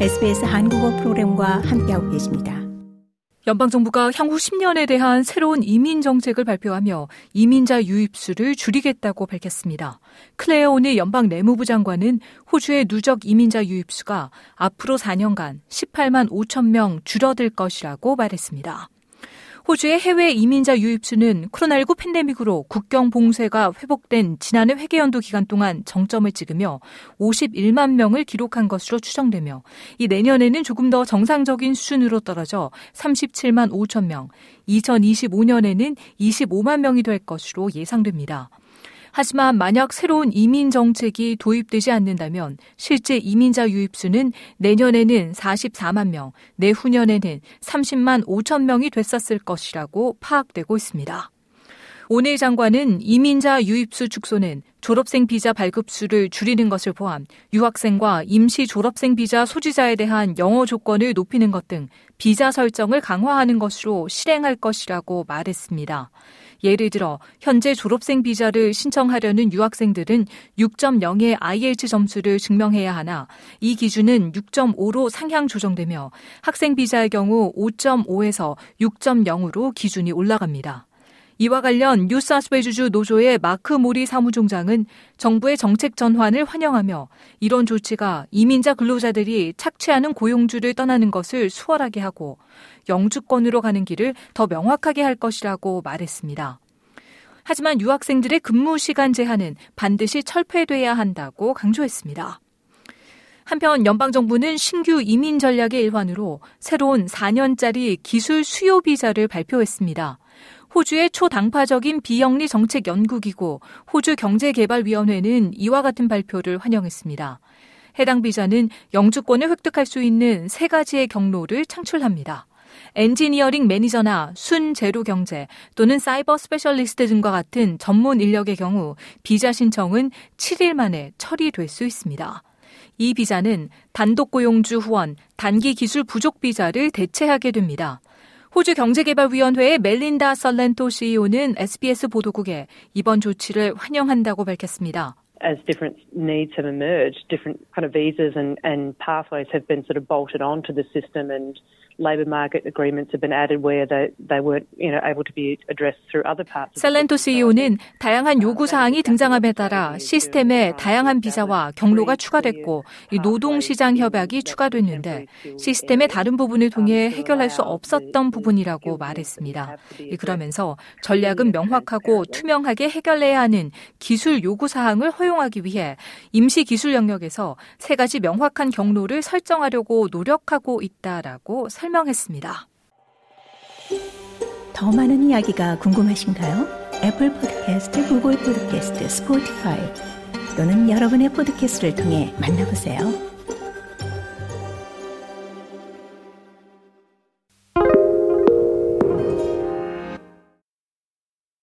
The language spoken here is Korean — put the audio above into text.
SBS 한국어 프로그램과 함께하고 계십니다. 연방 정부가 향후 10년에 대한 새로운 이민 정책을 발표하며 이민자 유입수를 줄이겠다고 밝혔습니다. 클레어 오니 연방 내무부 장관은 호주의 누적 이민자 유입수가 앞으로 4년간 18만 5천 명 줄어들 것이라고 말했습니다. 호주의 해외 이민자 유입 수는 코로나19 팬데믹으로 국경 봉쇄가 회복된 지난해 회계연도 기간 동안 정점을 찍으며 51만 명을 기록한 것으로 추정되며 이 내년에는 조금 더 정상적인 수준으로 떨어져 37만 5천 명, 2025년에는 25만 명이 될 것으로 예상됩니다. 하지만 만약 새로운 이민 정책이 도입되지 않는다면 실제 이민자 유입수는 내년에는 44만 명, 내후년에는 30만 5천 명이 됐었을 것이라고 파악되고 있습니다. 오내 장관은 이민자 유입수 축소는 졸업생 비자 발급 수를 줄이는 것을 포함 유학생과 임시 졸업생 비자 소지자에 대한 영어 조건을 높이는 것 등 비자 설정을 강화하는 것으로 실행할 것이라고 말했습니다. 예를 들어 현재 졸업생 비자를 신청하려는 유학생들은 6.0의 IELTS 점수를 증명해야 하나 이 기준은 6.5로 상향 조정되며 학생 비자의 경우 5.5에서 6.0으로 기준이 올라갑니다. 이와 관련 뉴사스웨주주 노조의 마크 모리 사무총장은 정부의 정책 전환을 환영하며 이런 조치가 이민자 근로자들이 착취하는 고용주를 떠나는 것을 수월하게 하고 영주권으로 가는 길을 더 명확하게 할 것이라고 말했습니다. 하지만 유학생들의 근무 시간 제한은 반드시 철폐돼야 한다고 강조했습니다. 한편 연방정부는 신규 이민 전략의 일환으로 새로운 4년짜리 기술 수요 비자를 발표했습니다. 호주의 초당파적인 비영리 정책 연구기구 호주 경제개발위원회는 이와 같은 발표를 환영했습니다. 해당 비자는 영주권을 획득할 수 있는 세 가지의 경로를 창출합니다. 엔지니어링 매니저나 순제로 경제 또는 사이버 specialist 등과 같은 전문 인력의 경우 비자 신청은 7일 만에 처리될 수 있습니다. 이 비자는 단독 고용주 후원, 단기 기술 부족 비자를 대체하게 됩니다. 호주 경제개발위원회의 멜린다 설렌토 CEO는 SBS 보도국에 이번 조치를 환영한다고 밝혔습니다. As different needs have emerged, different kind of visas and, and pathways have been sort of bolted onto the system and labour market agreements have been added where they, they weren't you know, able to be addressed through other parts. 셀렌토 CEO는 다양한 요구 사항이 등장함에 따라 시스템에 다양한 비자와 경로가 추가됐고 노동 시장 협약이 추가됐는데 시스템의 다른 부분을 통해 해결할 수 없었던 부분이라고 말했습니다. 그러면서 전략은 명확하고 투명하게 해결해야 하는 기술 요구 사항을 허 용하기 위해 임시 기술 영역에서 세 가지 명확한 경로를 설정하려고 노력하고 있다라고 설명했습니다. 더 많은 이야기가 궁금하신가요? 애플 포드캐스트, 구글 포드캐스트, 스포티파이 또는 여러분의 포드캐스트를 통해 만나보세요.